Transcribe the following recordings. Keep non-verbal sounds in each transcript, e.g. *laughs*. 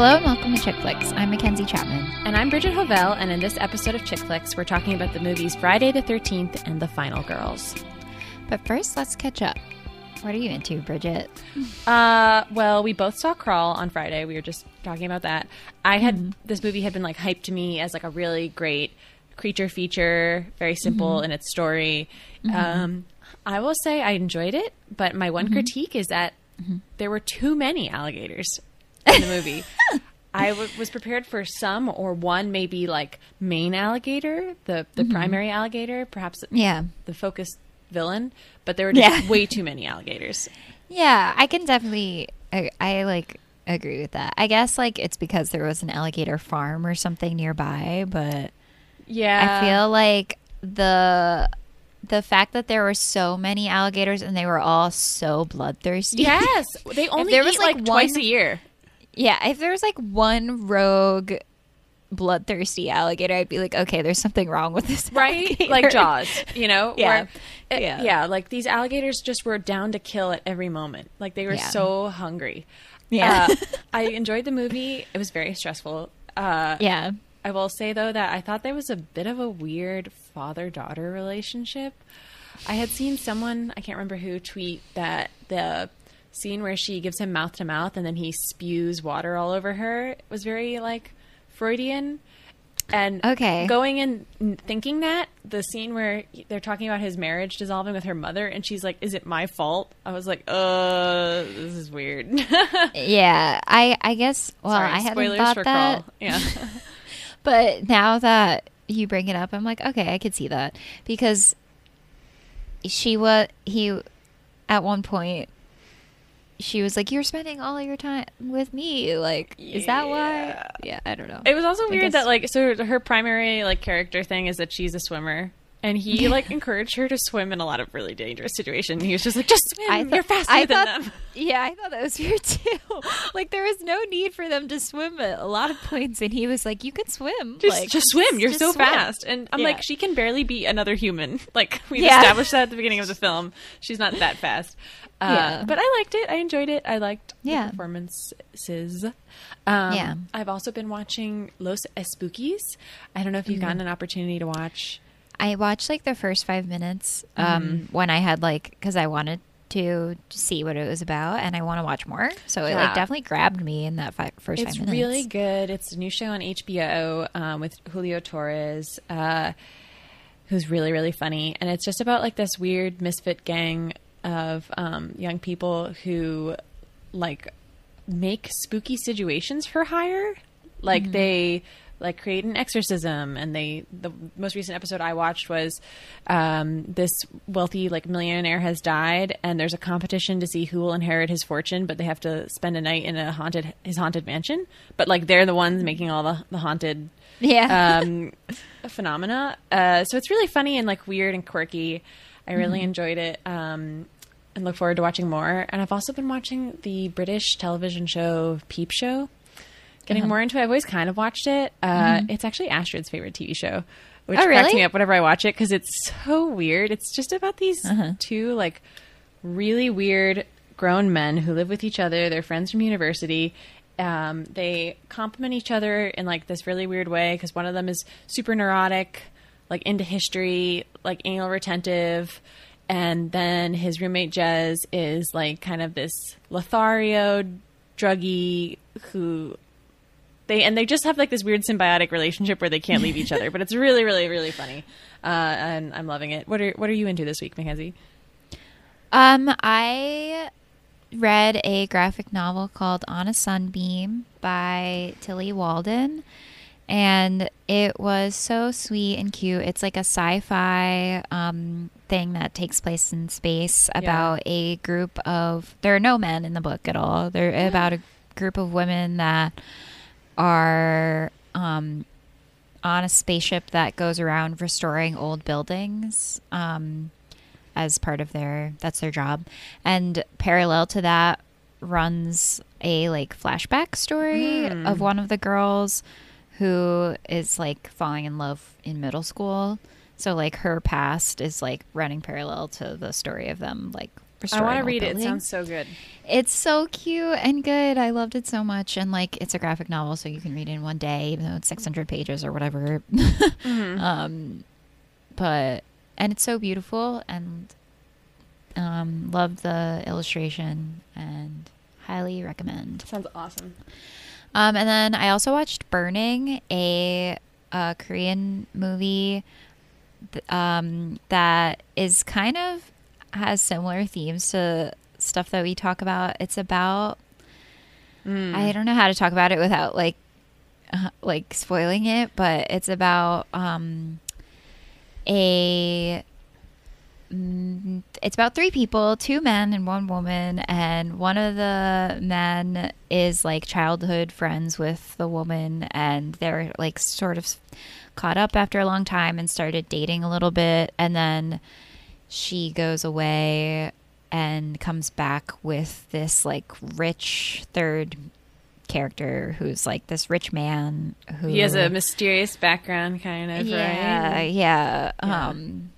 Hello and welcome to Chick Flicks. I'm Mackenzie Chapman. And I'm Bridget Hovell, and in this episode of Chick Flicks, we're talking about the movies Friday the 13th and The Final Girls. But first, let's catch up. What are you into, Bridget? Uh, well, we both saw Crawl on Friday. We were just talking about that. I had mm-hmm. this movie had been like hyped to me as like a really great creature feature, very simple mm-hmm. in its story. Mm-hmm. Um, I will say I enjoyed it, but my one critique is that there were too many alligators in the movie. *laughs* I w- was prepared for some or one maybe like main alligator, the the mm-hmm. primary alligator, perhaps Yeah. the focus villain, but there were just Yeah. way too many alligators. Yeah, I can definitely I, I like agree with that. I guess like it's because there was an alligator farm or something nearby, but Yeah, I feel like the the fact that there were so many alligators and they were all so bloodthirsty. yes, *laughs* they only there was, like, like, twice one- a year. Yeah, if there was like one rogue bloodthirsty alligator, I'd be like, okay, there's something wrong with this. right? alligator. Like Jaws, you know? *laughs* Yeah. Where- it- Yeah. yeah. Like these alligators just were down to kill at every moment. Like they were Yeah. so hungry. Yeah. Uh, *laughs* I enjoyed the movie. It was very stressful. Uh, yeah. I will say though that I thought there was a bit of a weird father-daughter relationship. I had seen someone, I can't remember who, tweet that the scene where she gives him mouth to mouth and then he spews water all over her was very like Freudian. And Okay. going and thinking that the scene where they're talking about his marriage dissolving with her mother and she's like, "Is it my fault?" I was like, "Uh, this is weird." *laughs* Yeah. I I guess well, Sorry, I hadn't spoilers thought for that. Crawl. Yeah. *laughs* But now that you bring it up, I'm like, okay, I could see that because she was he at one point she was like, "You're spending all your time with me." Like, is that why? Yeah. Yeah, I don't know. It was also I weird guess- that like so her primary like character thing is that she's a swimmer. And he *laughs* like encouraged her to swim in a lot of really dangerous situations. He was just like, "Just swim. I thought- You're faster I than thought- them." *laughs* Yeah, I thought that was weird too. *laughs* like, there was no need for them to swim at a lot of points, and he was like, "You can swim. Just, like, just swim. You're just so swim." fast." And I'm Yeah. like, she can barely be another human. Like we've Yeah. established that at the beginning of the film. She's not that fast. Uh, Yeah. But I liked it. I enjoyed it. I liked Yeah. the performances. Um, Yeah. I've also been watching Los Espookys. I don't know if you've Mm-hmm. gotten an opportunity to watch. I watched like the first five minutes um, Mm-hmm. when I had like because I wanted to see what it was about, and I want to watch more. So it like definitely grabbed me in that fi- first It's five minutes. really good. It's a new show on HBO um, with Julio Torres, uh, who's really really funny, and it's just about like this weird misfit gang of um, young people who like make spooky situations for hire. Like Mm-hmm. they like create an exorcism and they the most recent episode I watched was um, this wealthy like millionaire has died and there's a competition to see who will inherit his fortune but they have to spend a night in a haunted his haunted mansion but like they're the ones making all the, the haunted Yeah. um, *laughs* phenomena. Uh, so it's really funny and like weird and quirky. I really Mm-hmm. enjoyed it um, and look forward to watching more. And I've also been watching the British television show Peep Show. Getting Uh-huh. more into it. I've always kind of watched it. Uh, It's actually Astrid's favorite TV show, which Mm-hmm. Oh, cracks me up whenever I watch it because it's so weird. It's just about these Uh-huh. two like really weird grown men who live with each other. They're friends from university. Um, they complement each other in like this really weird way because one of them is super neurotic, like into history, like anal retentive, and then his roommate Jez is like kind of this Lothario druggy who they and they just have like this weird symbiotic relationship where they can't leave each other. But it's really, really, really funny, uh, and I'm loving it. What are What are you into this week, Mackenzie? um, I read a graphic novel called On a Sunbeam by Tillie Walden. And it was so sweet and cute. It's like a sci fi um, thing that takes place in space about a group of. There are no men in the book at all. They're about a group of women that are um, on a spaceship that goes around restoring old buildings um, as part of their that's their job. And parallel to that runs a like flashback story of one of the girls who is like falling in love in middle school. So like her past is like running parallel to the story of them like I want to read it. It sounds so good. It's so cute and good. I loved it so much. And like, it's a graphic novel, so you can read it in one day, even though it's 600 pages or whatever. Mm-hmm. *laughs* um, but and it's so beautiful and um, love the illustration and highly recommend. Sounds awesome. Um, and then I also watched Burning, a, a Korean movie th- um, that is kind of has similar themes to stuff that we talk about. It's about Mm. I don't know how to talk about it without like uh, like spoiling it, but it's about um a mm, it's about three people, two men and one woman, and one of the men is like childhood friends with the woman and they're like sort of caught up after a long time and started dating a little bit and then she goes away and comes back with this like rich third character who's like this rich man who He has a mysterious background, kind of, yeah right? yeah Yeah. um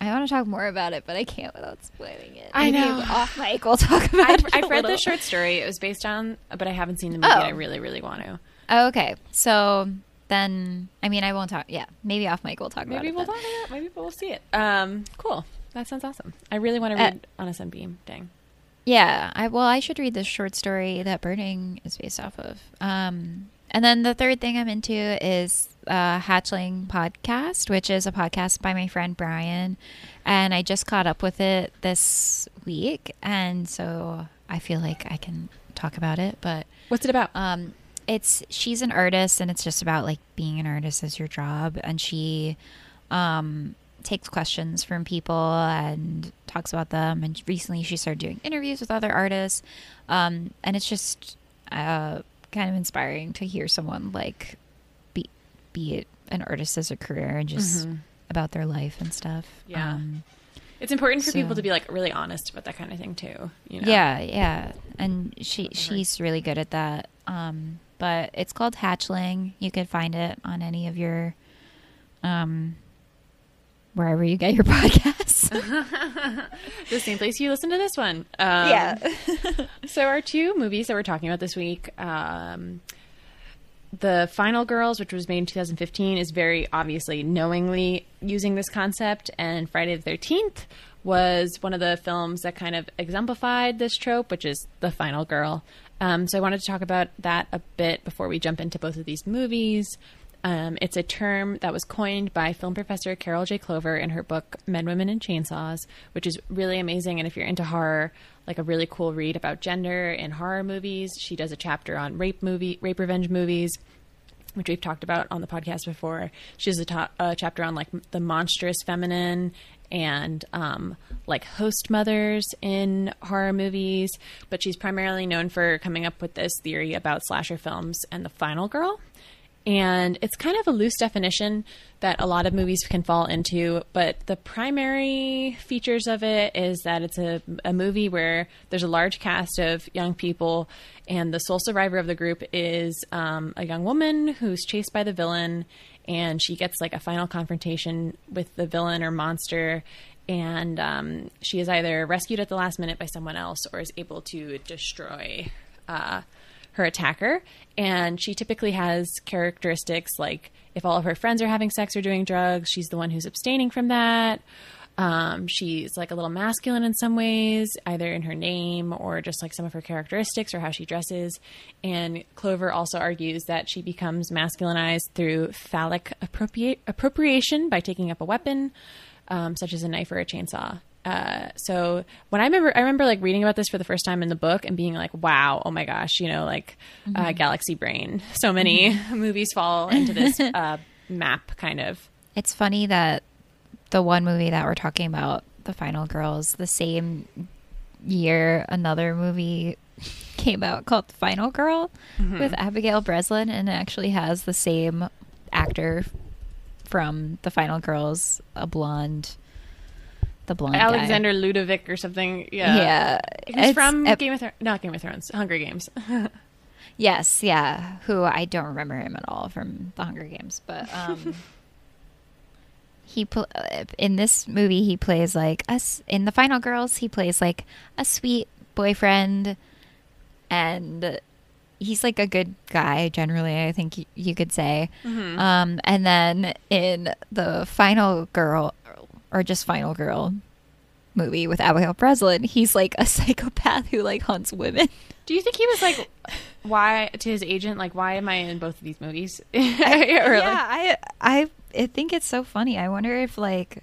I want to talk more about it, but I can't without spoiling it. I Maybe know. Off mic, we'll *laughs* talk about I've, it. I've read the short story. It was based on, but I haven't seen the movie. Oh. I really, really want to. Oh, okay, so then I mean I won't talk. Yeah, maybe off mic we'll talk Maybe about we'll it. talk about it. Maybe we'll see it. Um, cool. That sounds awesome. I really want to Uh, read on a sunbeam. Dang. Yeah, I well, I should read this short story that Burning is based off of. Um, and then the third thing I'm into is uh, Hatchling Podcast, which is a podcast by my friend Brian, and I just caught up with it this week, and so I feel like I can talk about it. But What's it about? um, it's she's an artist, and it's just about like being an artist as your job, and she um, takes questions from people and talks about them. And recently, she started doing interviews with other artists, um, and it's just uh, kind of inspiring to hear someone like be be it an artist as a career and just Mhm. about their life and stuff. Yeah. Um, It's important for people to be like really honest about that kind of thing too. You know? Yeah, yeah, and she she's really good at that. Um, but it's called Hatchling. You could find it on any of your, um, wherever you get your *laughs* podcasts. *laughs* the same place you listen to this one. Um, *laughs* so our two movies that we're talking about this week, um, the Final Girls, which was made in 2015, is very obviously knowingly using this concept, and Friday the 13th was one of the films that kind of exemplified this trope, which is the final girl. Um, so I wanted to talk about that a bit before we jump into both of these movies. Um, it's a term that was coined by film professor Carol J. Clover in her book Men, Women, and Chainsaws, which is really amazing. And if you're into horror, like a really cool read about gender in horror movies. She does a chapter on rape movie, rape revenge movies, which we've talked about on the podcast before. She has a, to- a chapter on like the monstrous feminine and um, like host mothers in horror movies. But she's primarily known for coming up with this theory about slasher films and the final girl. And it's kind of a loose definition that a lot of movies can fall into, but the primary features of it is that it's a, a movie where there's a large cast of young people, and the sole survivor of the group is um, a young woman who's chased by the villain, and she gets like a final confrontation with the villain or monster. And um, she is either rescued at the last minute by someone else or is able to destroy uh, her attacker. And she typically has characteristics like if all of her friends are having sex or doing drugs, she's the one who's abstaining from that. Um, she's like a little masculine in some ways, either in her name or just like some of her characteristics or how she dresses. And Clover also argues that she becomes masculinized through phallic appropriation by taking up a weapon, um, such as a knife or a chainsaw. Uh, so when I remember, I remember like reading about this for the first time in the book and being like, "Wow, oh my gosh!" You know, like uh, Galaxy Brain. *laughs* So many movies fall into this *laughs* uh, map, kind of. It's funny that the one movie that we're talking about, The Final Girls, the same year another movie *laughs* came out called The Final Girl with Abigail Breslin and it actually has the same actor from The Final Girls, a blonde the blonde guy. Alexander Ludovic or something. Yeah, Yeah. He's from Game of Thrones, not Game of Thrones, Hunger Games. *laughs* Yes, yeah. Who I don't remember him at all from the Hunger Games, but *laughs* um he pl- uh, in this movie he plays like us in the Final Girls. He plays like a sweet boyfriend, and he's like a good guy generally. I think y- you could say. Mm-hmm. Um, and then in the Final Girl or just Final Girl movie with Abigail Breslin, he's like a *laughs* psychopath who like hunts women. Do you think he was like, why to his agent? Like, why am I in both of these movies? *laughs* *laughs* or yeah, like, I I I think it's so funny. I wonder if like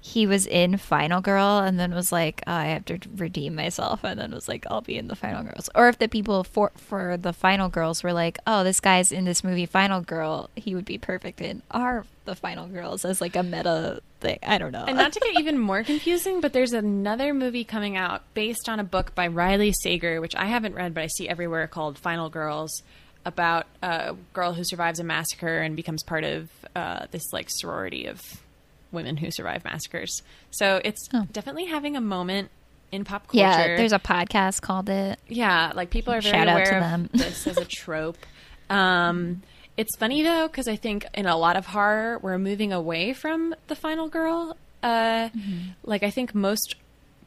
he was in Final Girl and then was like, oh, I have to redeem myself, and then was like, I'll be in the Final Girls. Or if the people for for the Final Girls were like, oh, this guy's in this movie Final Girl, he would be perfect in our the Final Girls as like a meta thing. I don't know. and not to get even more confusing, but there's another movie coming out based on a book by Riley Sager, which I haven't read, but I see everywhere called Final Girls, about a girl who survives a massacre and becomes part of uh, this like sorority of women who survive massacres. So it's Oh. definitely having a moment in pop culture. yeah, there's a podcast called it. Yeah, like people are very Shout out to aware them. of this as a trope. Um, it's funny though because I think in a lot of horror we're moving away from the final girl. Uh, Like I think most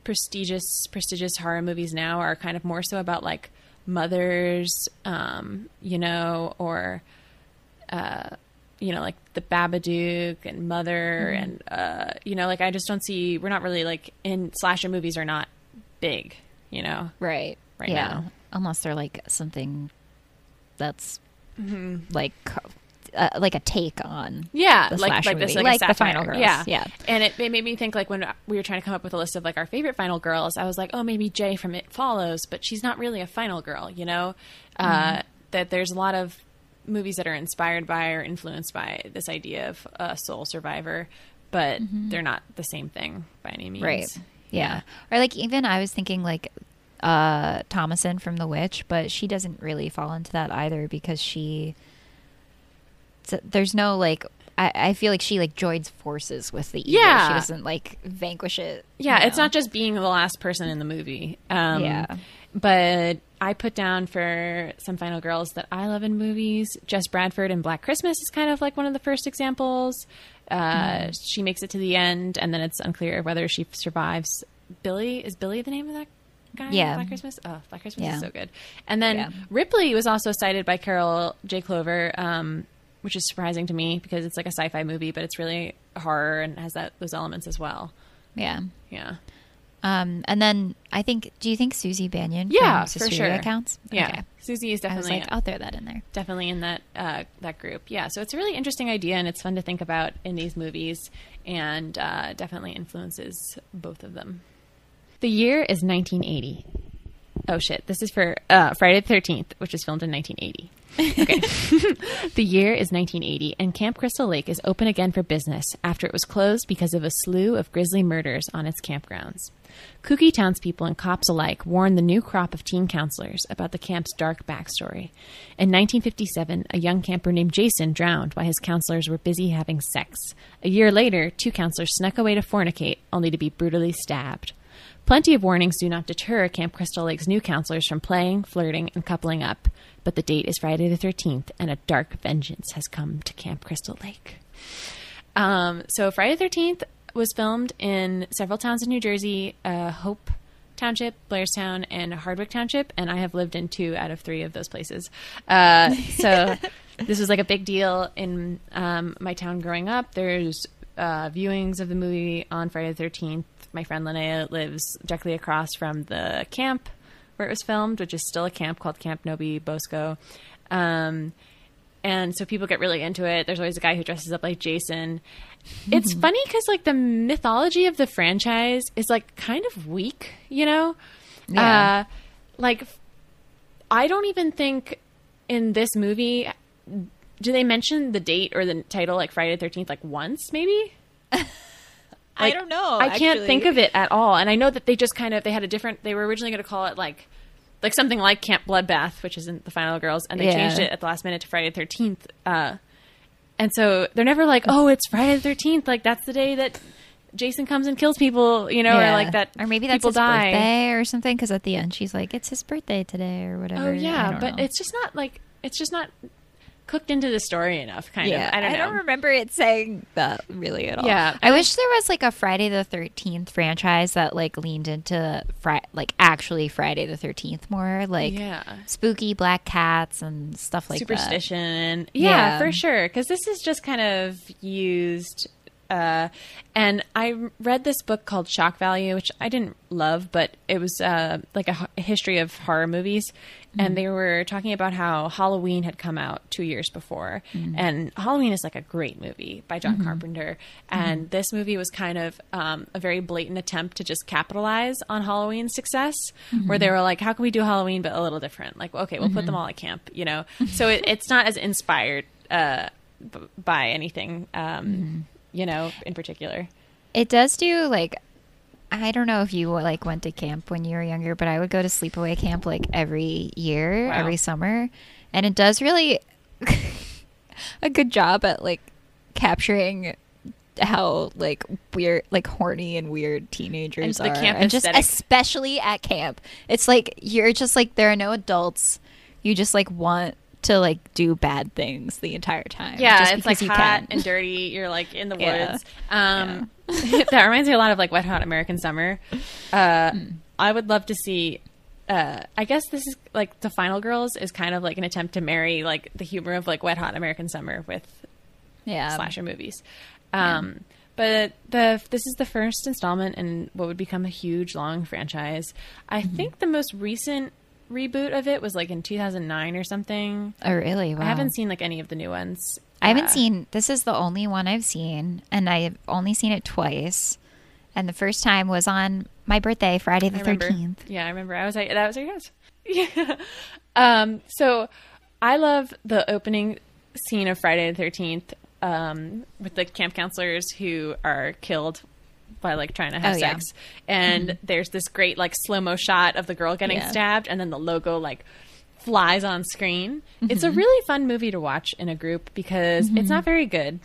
prestigious prestigious horror movies now are kind of more so about like mothers, um, you know, or uh, you know, like the Babadook and Mother, and uh, you know, like I just don't see. We're not really like in slasher movies are not big, you know. Right. Right yeah. now. Unless they're like something that's like uh, like a take on Yeah, the like like this, like, Like the. Final Girls, Yeah, yeah. And it, it made me think like when we were trying to come up with a list of like our favorite final girls, I was like, oh, maybe Jay from It Follows, but she's not really a final girl, you know. Mm-hmm. Uh, that there's a lot of movies that are inspired by or influenced by this idea of a sole survivor, but they're not the same thing by any means. Mm-hmm. right. Yeah. Or like even I was thinking like uh Thomasin from The Witch, but she doesn't really fall into that either because she there's no like I, I feel like she like joins forces with the evil. Yeah. She doesn't like vanquish it. Yeah, you it's not just being the last person in the movie. Um, Yeah. But I put down for some final girls that I love in movies. Jess Bradford in Black Christmas is kind of like one of the first examples. Uh, Hmm. She makes it to the end, and then it's unclear whether she survives. Billy is Billy the name of that guy? Yeah. Black Christmas. Oh, Black Christmas Yeah. is so good. And then Yeah. Ripley was also cited by Carol J. Clover. Um, which is surprising to me because it's like a sci-fi movie, but it's really horror and has that those elements as well. Yeah. Yeah. Um and then I think do you think Susie Bannion Yeah, from for sure. counts? Yeah, Okay. Susie is I definitely like, I'll throw that in there. definitely in that uh, that group. Yeah, so it's a really interesting idea, and it's fun to think about in these movies, and uh, definitely influences both of them. The year is 1980. Oh shit! This is for uh, Friday the 13th, which was filmed in 1980. Okay. *laughs* the year is 1980, and Camp Crystal Lake is open again for business after it was closed because of a slew of grisly murders on its campgrounds. Kooky townspeople and cops alike warn the new crop of teen counselors about the camp's dark backstory. In 1957, a young camper named Jason drowned while his counselors were busy having sex. A year later, two counselors snuck away to fornicate, only to be brutally stabbed. Plenty of warnings do not deter Camp Crystal Lake's new counselors from playing, flirting, and coupling up, but the date is Friday the 13th, and a dark vengeance has come to Camp Crystal Lake. Um, so Friday the 13th was filmed in several towns in New Jersey, uh, Hope Township, Blairstown, and Hardwick Township, and I have lived in two out of three of those places. Uh, so *laughs* this was like a big deal in um, my town growing up. There's uh, viewings of the movie on Friday the 13th. My friend Linnea lives directly across from the camp where it was filmed, which is still a camp called Camp No-Be-Bo-Sco. Um, and so people get really into it. There's always a guy who dresses up like Jason. It's *laughs* funny because like the mythology of the franchise is like kind of weak, you know. Yeah. Uh, like I don't even think in this movie do they mention the date or the title like Friday the Thirteenth like once maybe. *laughs* I don't know. I can't think of it at all. And I know that they just kind of they had a different. They were originally going to call it like like something like Camp Bloodbath, which isn't the Final Girls, and they Yeah. changed it at the last minute to Friday the Thirteenth. Uh, and so they're never like, oh, it's Friday the Thirteenth. Like that's the day that Jason comes and kills people, you know, or like that, or maybe that's people his die. birthday or something. Because at the end, she's like, "It's his birthday today" or whatever. Oh yeah, but know. it's just not like it's just not cooked into the story enough. Kind yeah, of. I don't know. remember it saying that really at all. Yeah. I wish there was like a Friday the Thirteenth franchise that like leaned into fri- like actually Friday the Thirteenth more, like yeah. spooky black cats and stuff like that. superstition. Yeah, Yeah. for sure. Because this is just kind of used. Uh, and I read this book called Shock Value, which I didn't love, but it was uh, like a history of horror movies. And they were talking about how Halloween had come out two years before. And Halloween is like a great movie by John Carpenter. And this movie was kind of um, a very blatant attempt to just capitalize on Halloween's success, where they were like, how can we do Halloween but a little different? Like, okay, we'll put them all at camp, you know? *laughs* So it, it's not as inspired uh, b- by anything, um, you know, in particular. It does do like I don't know if you like went to camp when you were younger, but I would go to sleepaway camp like every year, Wow. every summer, and it does really *laughs* a good job at like capturing how like weird like horny and weird teenagers And the are camp and just aesthetic. especially at camp it's like you're just like there are no adults you just like want to like do bad things the entire time Yeah, just it's like you hot can. and dirty. You're like in the Yeah. woods. *laughs* Um, *laughs* that reminds me a lot of like Wet Hot American Summer. Uh, I would love to see. Uh, I guess this is like the Final Girls is kind of like an attempt to marry like the humor of like Wet Hot American Summer with yeah slasher movies. Um, But the this is the first installment in what would become a huge long franchise. I Mm-hmm. think the most recent reboot of it was like in 2009 or something. oh really wow. I haven't seen like any of the new ones. I haven't Uh, seen this is the only one I've seen and I've only seen it twice. And the first time was on my birthday, Friday the thirteenth. Yeah, I remember. I was like, that was your house. Yeah. Um, so I love the opening scene of Friday the Thirteenth um, with the camp counselors who are killed by like trying to have Oh, yeah. sex, and mm-hmm. there's this great like slow mo shot of the girl getting Yeah. stabbed, and then the logo like flies on screen. It's a mm-hmm. really fun movie to watch in a group because it's mm-hmm. not very good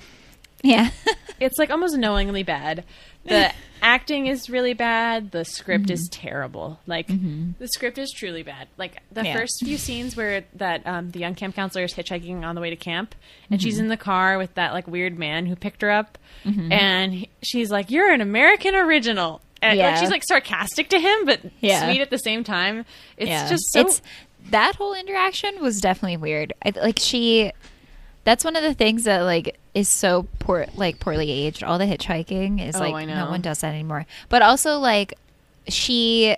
Yeah. *laughs* it's like almost knowingly bad. The acting is really bad. The script is mm-hmm. terrible. Like mm-hmm. the script is truly bad. Like the Yeah. first few scenes where that um, the young camp counselor is hitchhiking on the way to camp, and mm-hmm. she's in the car with that like weird man who picked her up, and he- she's like, "You're an American original." And like, she's like sarcastic to him, but Yeah. sweet at the same time. It's yeah. just so. it's that whole interaction was definitely weird. I, like she that's one of the things that like is so poor like poorly aged. All the hitchhiking is Oh, like no one does that anymore. But also like she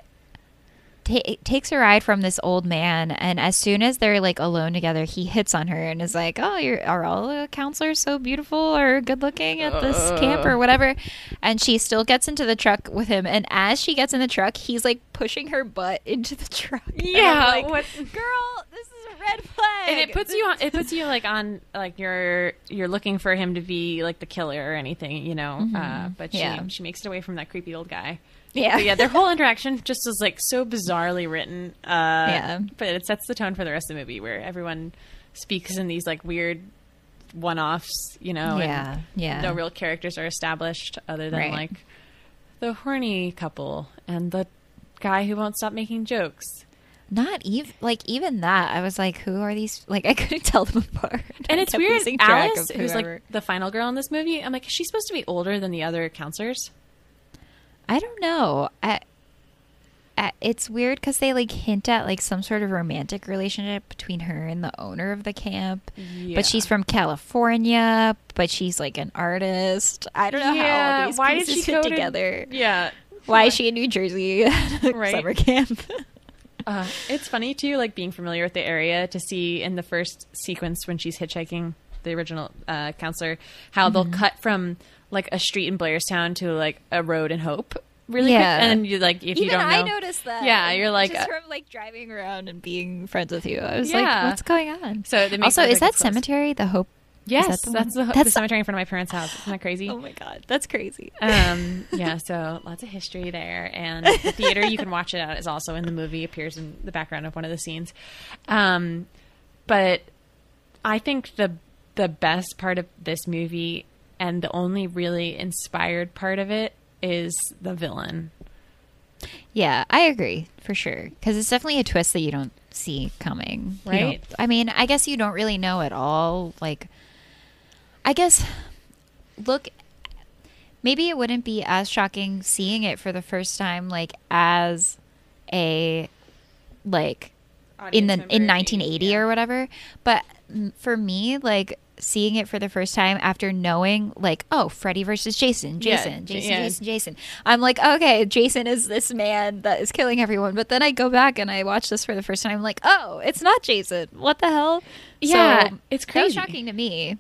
ta- takes a ride from this old man and as soon as they're like alone together he hits on her and is like oh you're are all the counselors so beautiful or good looking at this camp or whatever? And she still gets into the truck with him and as she gets in the truck he's like pushing her butt into the truck. And I'm Yeah, like, what- girl this is a red flag. And it puts you on it puts you like on like you're you're looking for him to be like the killer or anything you know? Uh but she Yeah. she makes it away from that creepy old guy yeah but yeah their whole interaction just is like so bizarrely written uh Yeah. but it sets the tone for the rest of the movie where everyone speaks in these like weird one-offs you know and yeah yeah no real characters are established other than Right. like the horny couple and the guy who won't stop making jokes not even like even that i was like who are these like i couldn't tell them *laughs* apart And I it's weird. Alice, who's like the final girl in this movie, I'm like, is she supposed to be older than the other counselors? I don't know. I, I, it's weird because they like hint at like some sort of romantic relationship between her and the owner of the camp. But she's from California, but she's like an artist. I don't know how Yeah, all these why did pieces she fit to- together. yeah. Why is she in New Jersey Right. summer camp? *laughs* Uh, it's funny too, like being familiar with the area to see in the first sequence when she's hitchhiking the original uh, counselor how they'll cut from like a street in Blairstown to like a road in Hope really Yeah. quick, and you like if you don't know, I noticed that. Yeah, you're like, just uh, from like driving around and being friends with you. I was Yeah. like, what's going on? So also, is that close. cemetery the Hope? Yes, the that's the, the That's- cemetery in front of my parents' house. Isn't that crazy? *laughs* Oh my god, that's crazy. *laughs* um, yeah, so lots of history there, and the theater you can watch it at is also in the movie. Appears in the background of one of the scenes, um, but I think the the best part of this movie and the only really inspired part of it is the villain. Yeah, I agree for sure because it's definitely a twist that you don't see coming. Right. I mean, I guess you don't really know at all. Like, I guess look. Maybe it wouldn't be as shocking seeing it for the first time, like as a like in the in 1980 or whatever. But for me, like seeing it for the first time after knowing, like, oh, Freddy versus Jason, Jason, J- Jason, yeah. Jason, Jason. I'm like, okay, Jason is this man that is killing everyone. But then I go back and I watch this for the first time. I'm like, oh, it's not Jason. What the hell? Yeah, So, it's crazy. shocking to me.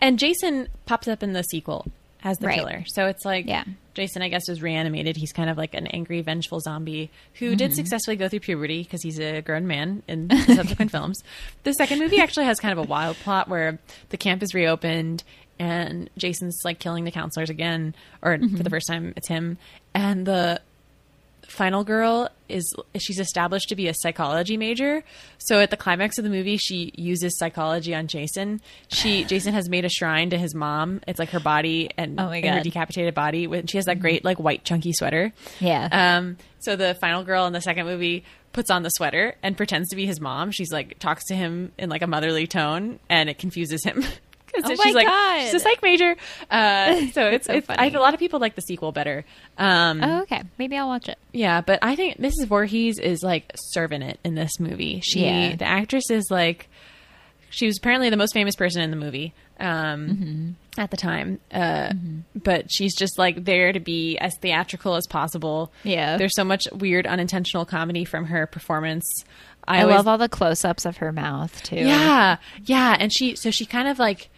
And Jason pops up in the sequel as the Right. killer. So it's like Yeah. Jason, I guess, is reanimated. He's kind of like an angry, vengeful zombie who did Mm-hmm. successfully go through puberty because he's a grown man in the *laughs* subsequent films. The second movie actually has kind of a wild plot where the camp is reopened and Jason's like killing the counselors again, or Mm-hmm. for the first time, it's him. And the final girl is she's established to be a psychology major. So at the climax of the movie she uses psychology on jason. She *sighs* jason has made a shrine to his mom. It's like her body and, Oh and her decapitated body with she has that great like white chunky sweater. Yeah. um so the final girl in the second movie puts on the sweater and pretends to be his mom. She's like talks to him in like a motherly tone and it confuses him *laughs* *laughs* 'Cause Oh she's my like God. she's a psych major uh *laughs* so it's, so it's I, a lot of people like the sequel better um oh, okay. Maybe I'll watch it. yeah, but I think Mrs. Voorhees is like serving it in this movie. She, Yeah. the actress is like, she was apparently the most famous person in the movie um, Mm-hmm. at the time. Uh, But she's just like there to be as theatrical as possible. Yeah. there's so much weird unintentional comedy from her performance. I, always- love all the close-ups of her mouth too. yeah, yeah, and she so she kind of like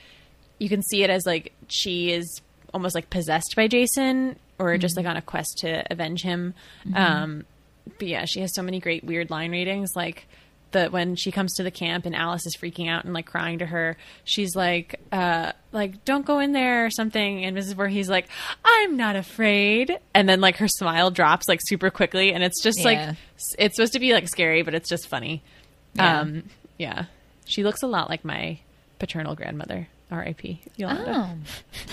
you can see it as like she is almost like possessed by Jason or just like on a quest to avenge him. Um but yeah, she has so many great weird line readings like the when she comes to the camp and Alice is freaking out and like crying to her, she's like uh like don't go in there or something and Mrs. Voorhees like I'm not afraid and then like her smile drops like super quickly and it's just like Yeah. s- it's supposed to be like scary but it's just funny. Yeah. Um, yeah, she looks a lot like my paternal grandmother. R.I.P. Yolanda. Oh.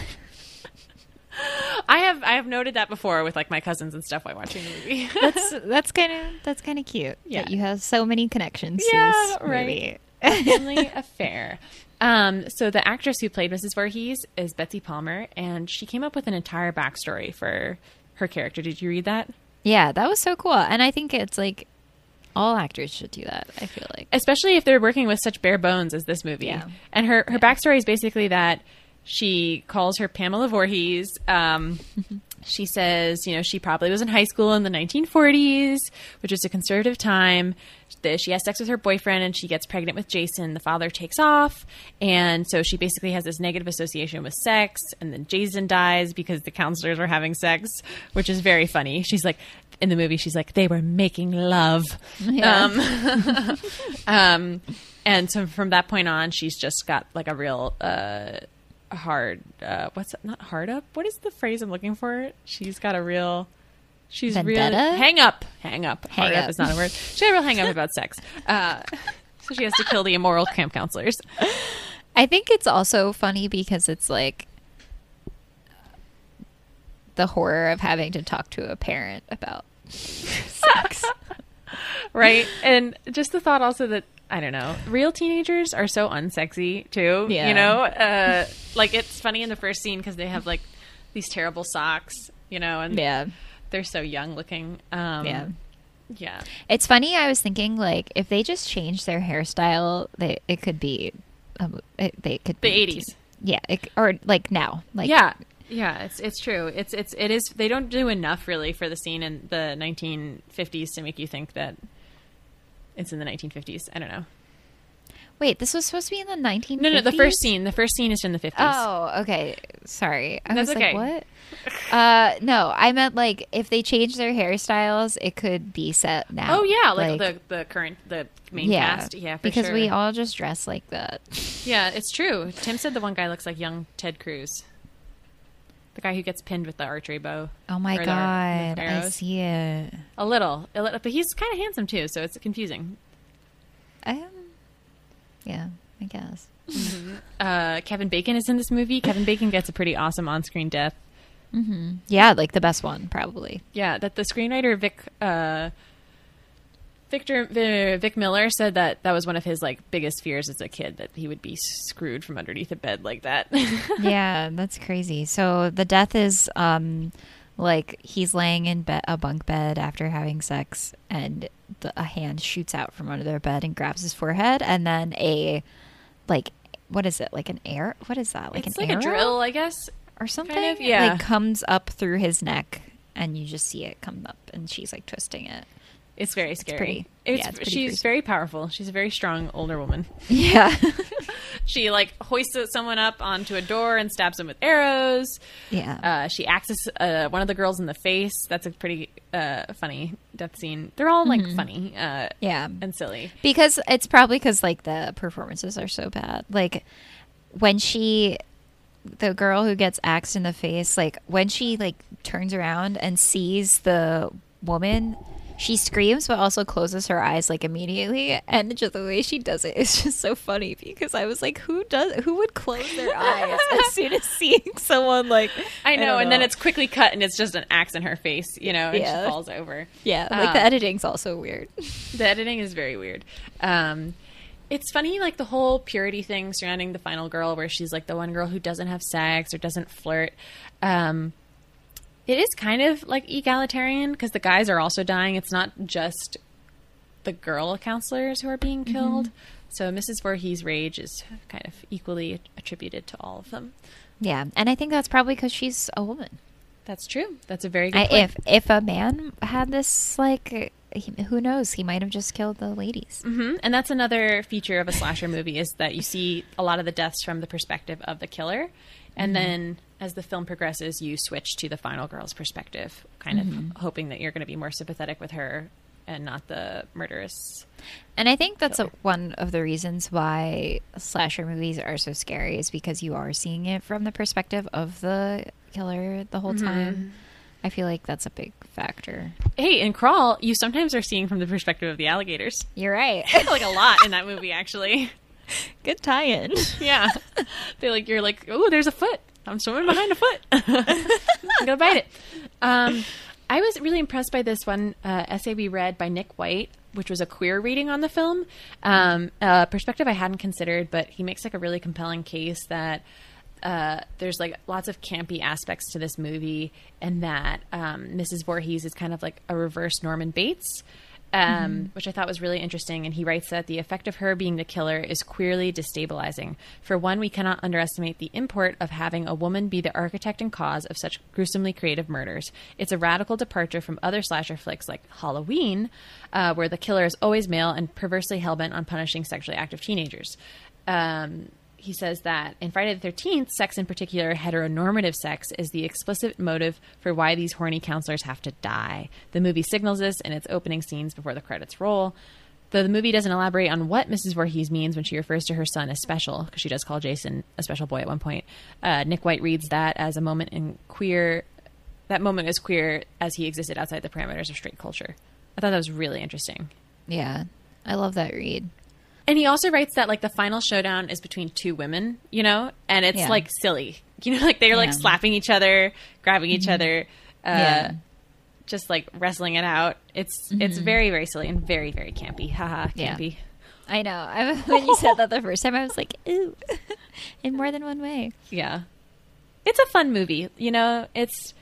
*laughs* I have I have noted that before with like my cousins and stuff while watching the movie. *laughs* that's that's kind of that's kind of cute. Yeah. that you have so many connections. Yeah, to this right. *laughs* Family affair. Um, so the actress who played Mrs. Voorhees is Betsy Palmer, and she came up with an entire backstory for her character. Did you read that? Yeah, that was so cool, and I think it's like all actors should do that. I feel like. especially if they're working with such bare bones as this movie. Yeah. And her her backstory is basically that she calls her Pamela Voorhees. Um, *laughs* she says, you know, she probably was in high school in the 1940s, which was a conservative time. That She has sex with her boyfriend and she gets pregnant with Jason. The father takes off. And so she basically has this negative association with sex. And then Jason dies because the counselors were having sex, which is very funny. She's like, in the movie, she's like, they were making love. Yeah. Um, *laughs* *laughs* um, and so from that point on, she's just got like a real uh, hard. Uh, what's it not hard up? What is the phrase I'm looking for? She's got a real. She's Vendetta? hang up. Hang up. Hang hard up. up. is not a word. She had a real hang up about sex. *laughs* Uh, so she has to kill the immoral camp counselors. I think it's also funny because it's like the horror of having to talk to a parent about *laughs* sex. right? And just the thought also that I don't know, real teenagers are so unsexy too. Yeah. You know, uh, like it's funny in the first scene because they have like these terrible socks, you know, and yeah. they're so young looking. Um, Yeah. yeah, It's funny. I was thinking like if they just changed their hairstyle, they it could be, um, it, they could the eighties. Yeah, it, or like now, like yeah, yeah, it's it's true. It's it's it is. They don't do enough really for the scene in the 1950s to make you think that it's in the 1950s. I don't know. Wait, this was supposed to be in the 1950s. No, no, the first scene. The first scene is in the 50s. Oh, okay. Sorry. I That's was okay. like, what? uh, no, I meant like if they change their hairstyles, it could be set now. Oh yeah, like, the the current the main yeah, cast. Yeah, for because sure. we all just dress like that. Yeah, it's true. Tim said the one guy looks like young Ted Cruz. The guy who gets pinned with the archery bow. Oh my Or god, the I see it. A little, a little, but he's kind of handsome too, so it's confusing. Um, yeah, I guess. Uh, Kevin Bacon is in this movie. Kevin Bacon gets a pretty awesome on-screen death. Yeah, like the best one probably. Yeah, that the screenwriter Vic uh, Victor Vic Miller said that that was one of his like biggest fears as a kid that he would be screwed from underneath a bed like that. *laughs* yeah, that's crazy. So the death is um like he's laying in be- a bunk bed after having sex and the, a hand shoots out from under their bed and grabs his forehead and then a like what is it like an air what is that like it's an like arrow a drill, I guess. or something of, yeah. like comes up through his neck and you just see it come up and she's like twisting it It's very scary. pretty- It's, yeah, it's she's gruesome. very powerful. She's a very strong older woman. yeah *laughs* She like hoists someone up onto a door and stabs them with arrows. yeah Uh, she axes uh, one of the girls in the face. That's a pretty uh, funny death scene. They're all like funny uh, Mm-hmm. yeah and silly. because it's probably because like the performances are so bad like when she the girl who gets axed in the face like when she like turns around and sees the woman she screams but also closes her eyes like immediately and just the way she does it is *laughs* just so funny because i was like who does who would close their *laughs* eyes as soon as seeing someone like I know, don't and then it's quickly cut, and it's just an axe in her face, you know, and Yeah. she falls over. yeah like Uh, the editing's also weird The editing is very weird. Um, it's funny, like the whole purity thing surrounding the final girl, where she's like the one girl who doesn't have sex or doesn't flirt. Um, it is kind of like egalitarian because the guys are also dying. It's not just the girl counselors who are being killed. So Mrs. Voorhees' rage is kind of equally attributed to all of them. yeah and i think that's probably because she's a woman That's true. That's a very good I, point. if if a man had this like he, who knows he might have just killed the ladies hmm And that's another feature of a slasher movie is that you see a lot of the deaths from the perspective of the killer, and then as the film progresses, you switch to the final girl's perspective, kind of mm-hmm. hoping that you're going to be more sympathetic with her and not the murderous. and i think that's a, one of the reasons why slasher movies are so scary is because you are seeing it from the perspective of the killer the whole mm-hmm. time. I feel like that's a big factor. Hey, in Crawl, you sometimes are seeing from the perspective of the alligators, you're right. Like a lot in that movie, actually. *laughs* good tie-in. Yeah, *laughs* they like you're like, oh, there's a foot. I'm swimming behind a foot. *laughs* I'm gonna bite it. Um, I was really impressed by this one uh, essay we read by Nick White, which was a queer reading on the film. Um, a perspective I hadn't considered, but he makes like a really compelling case that uh, there's like lots of campy aspects to this movie, and that um, Mrs. Voorhees is kind of like a reverse Norman Bates um, which I thought was really interesting. And he writes that the effect of her being the killer is queerly destabilizing. For one, we cannot underestimate the import of having a woman be the architect and cause of such gruesomely creative murders. It's a radical departure from other slasher flicks like Halloween, uh, where the killer is always male and perversely hellbent on punishing sexually active teenagers. Um, he says that in Friday the 13th, sex in particular, heteronormative sex, is the explicit motive for why these horny counselors have to die. The movie signals this in its opening scenes before the credits roll. Though the movie doesn't elaborate on what Mrs. Voorhees means when she refers to her son as special, because she does call Jason a special boy at one point, uh, Nick White reads that as a moment in queer. That moment is queer as he existed outside the parameters of straight culture. I thought that was really interesting. yeah i love that read And he also writes that like the final showdown is between two women, you know, and it's Yeah. like silly, *laughs* you know, like they're like Yeah. Mm-hmm. slapping each other, grabbing each other, uh, Yeah. just like wrestling it out. It's it's very very silly and very very campy. Haha, Mm-hmm. Yeah. campy. i know I, when you said that the first time i was like ooh *laughs* in more than one way Yeah. It's a fun movie, you know. It's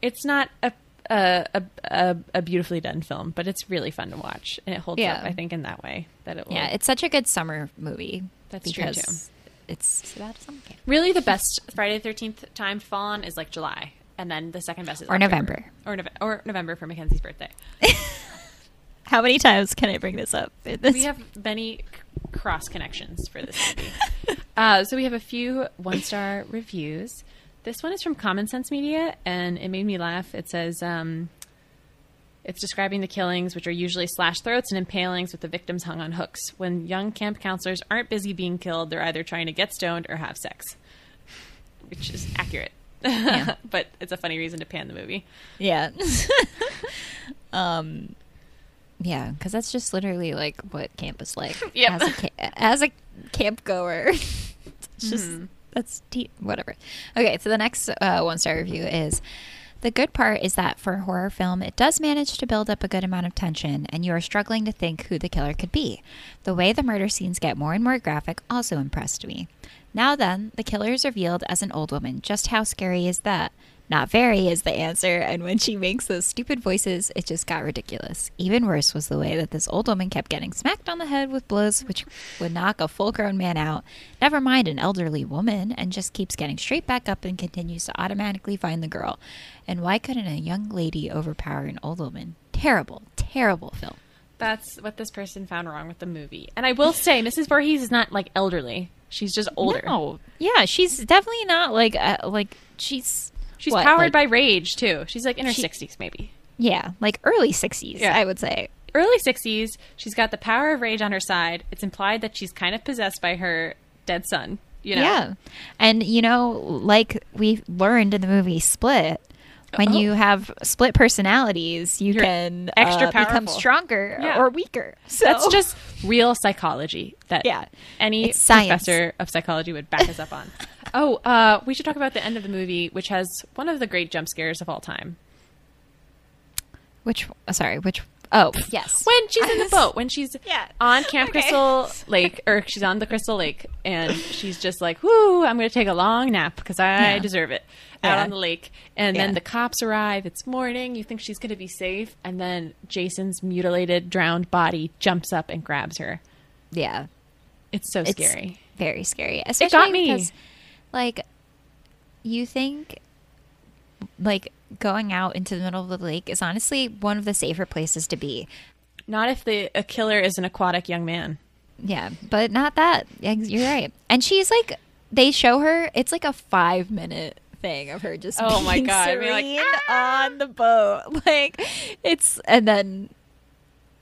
it's not a a, a, a, a beautifully done film, but it's really fun to watch, and it holds Yeah. up. I think in that way that it will. Yeah, it's such a good summer movie. That's true, too. It's about summer camp. really the best Friday the Thirteenth time to fall on is like July, and then the second best is Or October. November. or Nove- or November for Mackenzie's birthday. *laughs* How many times can I bring this up? we have many cross connections for this movie. *laughs* uh, so we have a few one star reviews. This one is from Common Sense Media, and it made me laugh. It says um, it's describing the killings, which are usually slash throats and impalings with the victims hung on hooks. When young camp counselors aren't busy being killed, they're either trying to get stoned or have sex, which is accurate. Yeah. *laughs* but it's a funny reason to pan the movie. yeah. *laughs* um, yeah, because that's just literally like what camp is like. *laughs* Yep. As a, ca- as a camp goer, it's just Mhm. That's deep. Whatever. Okay, so the next uh, one star review is. The good part is that for a horror film, it does manage to build up a good amount of tension, and you are struggling to think who the killer could be. The way the murder scenes get more and more graphic also impressed me. Now then, the killer is revealed as an old woman. Just how scary is that? Not very is the answer, and when she makes those stupid voices, it just got ridiculous. Even worse was the way that this old woman kept getting smacked on the head with blows which would knock a full grown man out, never mind an elderly woman, and just keeps getting straight back up and continues to automatically find the girl. And why couldn't a young lady overpower an old woman? Terrible, terrible film. That's what this person found wrong with the movie. And I will say, Mrs. Voorhees is not like elderly. She's just older. No, yeah, she's definitely not like uh, like she's She's what, powered like- by rage too. She's like in her sixties, maybe yeah, like early sixties, Yeah. I would say. early sixties. She's got the power of rage on her side. It's implied that she's kind of possessed by her dead son. You know, Yeah. And, you know, like we learned in the movie Split, when Oh. you have split personalities, you You're can extra uh, become stronger Yeah. or weaker. So That's just real psychology that *laughs* Yeah. any professor of psychology would back us up on. *laughs* Oh, uh, we should talk about the end of the movie, which has one of the great jump scares of all time. which uh, sorry, which oh, yes. *laughs* When she's in the *laughs* boat, when she's Yeah. on Camp Okay. Crystal Lake, or she's on the Crystal Lake, and she's just like, "Whoo, I'm going to take a long nap because I Yeah. deserve it." Out Yeah. on the lake, and then the cops arrive. It's morning. You think she's going to be safe, and then Jason's mutilated, drowned body jumps up and grabs her. Yeah. It's so It's scary. Very scary. Especially got me. because like you think like going out into the middle of the lake is honestly one of the safer places to be. Not if the a killer is an aquatic young man. Yeah, but not that. You're right. And she's like, they show her. It's like a five minute thing of her just Oh my being God, I mean, like, serene ah! on the boat. *laughs* Like it's and then.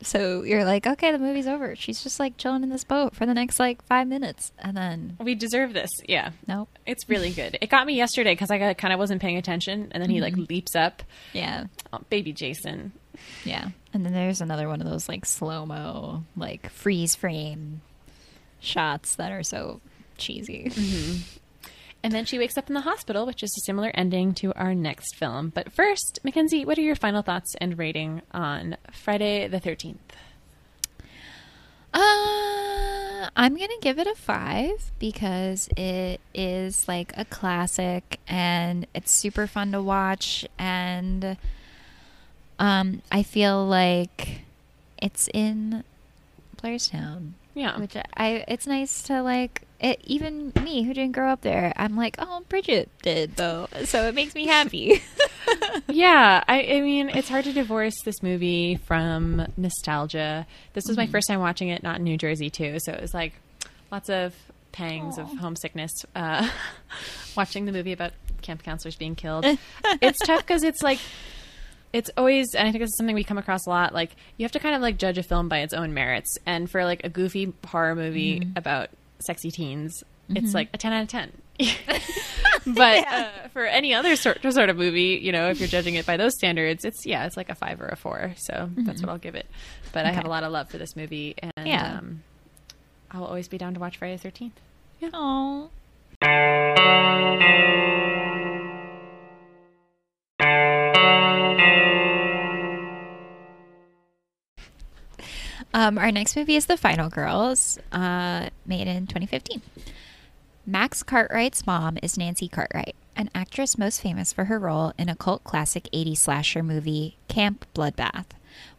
So you're like, okay, the movie's over. She's just like chilling in this boat for the next like five minutes, and then We deserve this. Yeah. nope. It's really good. It got me yesterday because I kind of wasn't paying attention, and then he like mm-hmm. leaps up, Yeah, oh, baby Jason. yeah. And then there's another one of those like slow mo, like freeze frame shots that are so cheesy. Mm-hmm. And then she wakes up in the hospital, which is a similar ending to our next film. But first, Mackenzie, what are your final thoughts and rating on Friday the 13th? Uh, I'm gonna give it a five because it is like a classic and it's super fun to watch and um I feel like it's in Blairstown, Yeah. which I it's nice to like it even me who didn't grow up there. I'm like, oh, Bridget did though, so it makes me happy. *laughs* yeah, I, I mean, it's hard to divorce this movie from nostalgia. This was my first time watching it, not in New Jersey, too. So it was like lots of pangs of homesickness uh, *laughs* watching the movie about camp counselors being killed. *laughs* it's tough because it's like, it's always, and I think this is something we come across a lot. Like, you have to kind of like judge a film by its own merits. And for like a goofy horror movie about sexy teens, it's like a 10 out of 10. *laughs* *laughs* but uh, for any other sort sort of movie, you know, if you're judging it by those standards, it's yeah, it's like a five or a four. So that's what I'll give it. But I have a lot of love for this movie, and Yeah. um, I'll always be down to watch Friday the Thirteenth. Oh. Um, our next movie is The Final Girls, uh, made in 2015. Max Cartwright's mom is Nancy Cartwright, an actress most famous for her role in a cult classic 80s slasher movie, Camp Bloodbath.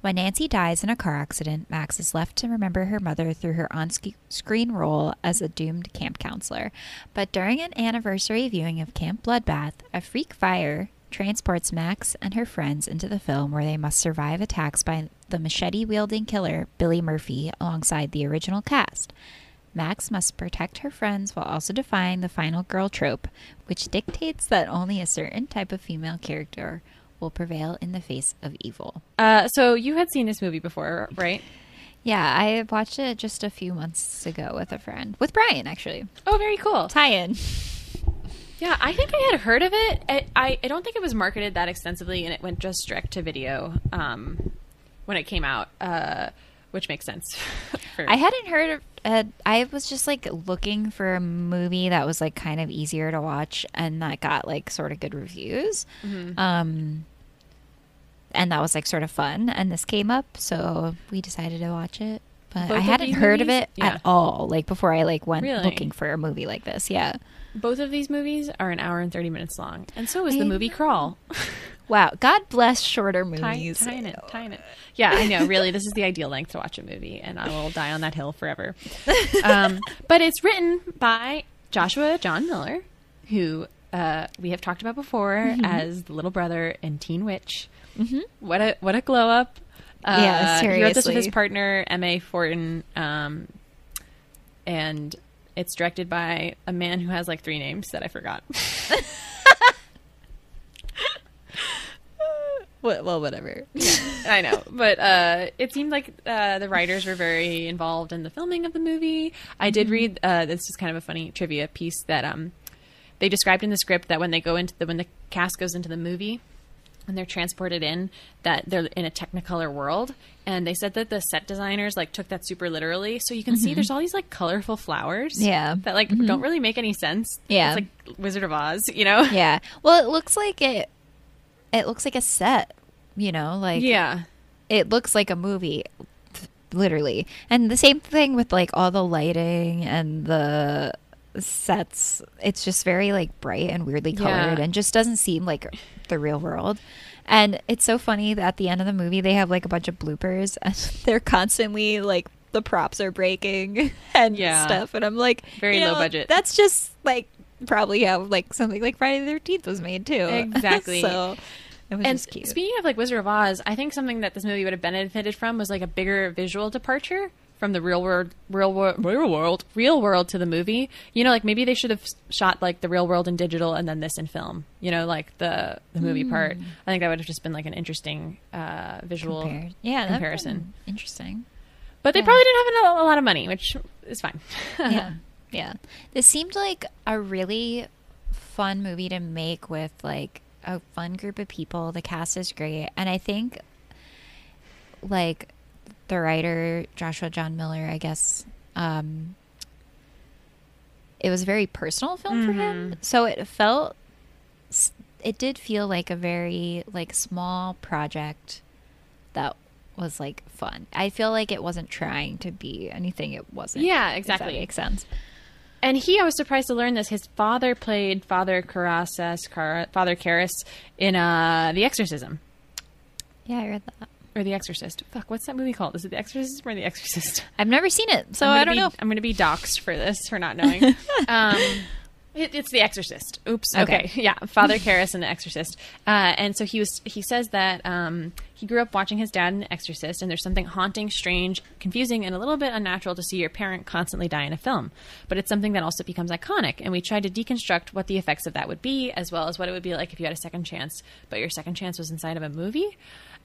When Nancy dies in a car accident, Max is left to remember her mother through her on screen role as a doomed camp counselor. But during an anniversary viewing of Camp Bloodbath, a freak fire transports Max and her friends into the film where they must survive attacks by the machete wielding killer Billy Murphy alongside the original cast. Max must protect her friends while also defying the final girl trope, which dictates that only a certain type of female character will prevail in the face of evil. Uh, so you had seen this movie before, right? Yeah, I watched it just a few months ago with a friend, with Brian actually. Oh, very cool. Tie-in. Yeah, I think I had heard of it. I, I, I don't think it was marketed that extensively, and it went just direct to video um, when it came out, uh, which makes sense. *laughs* for, I hadn't heard of, uh, I was just like looking for a movie that was like kind of easier to watch and that got like sort of good reviews. Mm-hmm. Um, and that was like sort of fun. And this came up, so we decided to watch it. But Both I hadn't heard of it Yeah. at all. Like before I like went Really? looking for a movie like this. Yeah. Both of these movies are an hour and 30 minutes long. And so is the I movie Crawl. *laughs* Wow. God bless shorter movies. tying it, tying it. *laughs* Yeah, I know. Really, this is the ideal length to watch a movie, and I will die on that hill forever. Um, *laughs* but it's written by Joshua John Miller, who uh, we have talked about before Mm-hmm. as the little brother in Teen Witch. What a what a glow up! Uh, Yeah, He wrote this with his partner M.A. Fortin, um, and it's directed by a man who has like three names that I forgot. *laughs* Well, well, whatever. I know, but uh, it seemed like uh, the writers were very involved in the filming of the movie. I did read uh, this is kind of a funny trivia piece that um, they described in the script that when they go into the when the cast goes into the movie when they're transported in that they're in a technicolor world and they said that the set designers like took that super literally so you can see mm-hmm. there's all these like colorful flowers Yeah. that like mm-hmm. don't really make any sense Yeah. it's like wizard of oz you know yeah. Well, it looks like it. It looks like a set. You know, like yeah it looks like a movie literally and the same thing with like all the lighting and the sets it's just very like bright and weirdly colored Yeah. and just doesn't seem like the real world and it's so funny that at the end of the movie they have like a bunch of bloopers *laughs* and they're constantly like the props are breaking *laughs* and Yeah. stuff and i'm like Very you low budget. that's just like probably how like something like friday the 13th was made too *laughs* Exactly. so it was and just cute speaking of like Wizard of Oz, I think something that this movie would have benefited from was like a bigger visual departure from the real world, real world, real world, real world to the movie. You know, like maybe they should have shot like the real world in digital and then this in film. You know, like the the movie part. I think that would have just been like an interesting uh, visual Compared. yeah comparison. interesting But they Yeah. probably didn't have a lot of money, which is fine. yeah *laughs* yeah this seemed like a really fun movie to make with like a fun group of people the cast is great and i think like the writer joshua john miller i guess um it was a very personal film for him so it felt it did feel like a very like small project that was like fun i feel like it wasn't trying to be anything it wasn't Yeah, exactly. makes sense And he, I was surprised to learn this. His father played Father Carasas, Car- Father Karras in uh, The Exorcism. yeah i read that or The Exorcist. Fuck, what's that movie called? Is it The Exorcist or The Exorcist? *laughs* i've never seen it so i don't be, know I'm going to be doxxed for this for not knowing. *laughs* um, it, it's The Exorcist. Oops. Okay. Okay. *laughs* Yeah, Father Karras and The Exorcist. Uh, and so he was. He says that um, he grew up watching his dad in The Exorcist, and there's something haunting, strange, confusing, and a little bit unnatural to see your parent constantly die in a film. But it's something that also becomes iconic, and we tried to deconstruct what the effects of that would be, as well as what it would be like if you had a second chance, but your second chance was inside of a movie.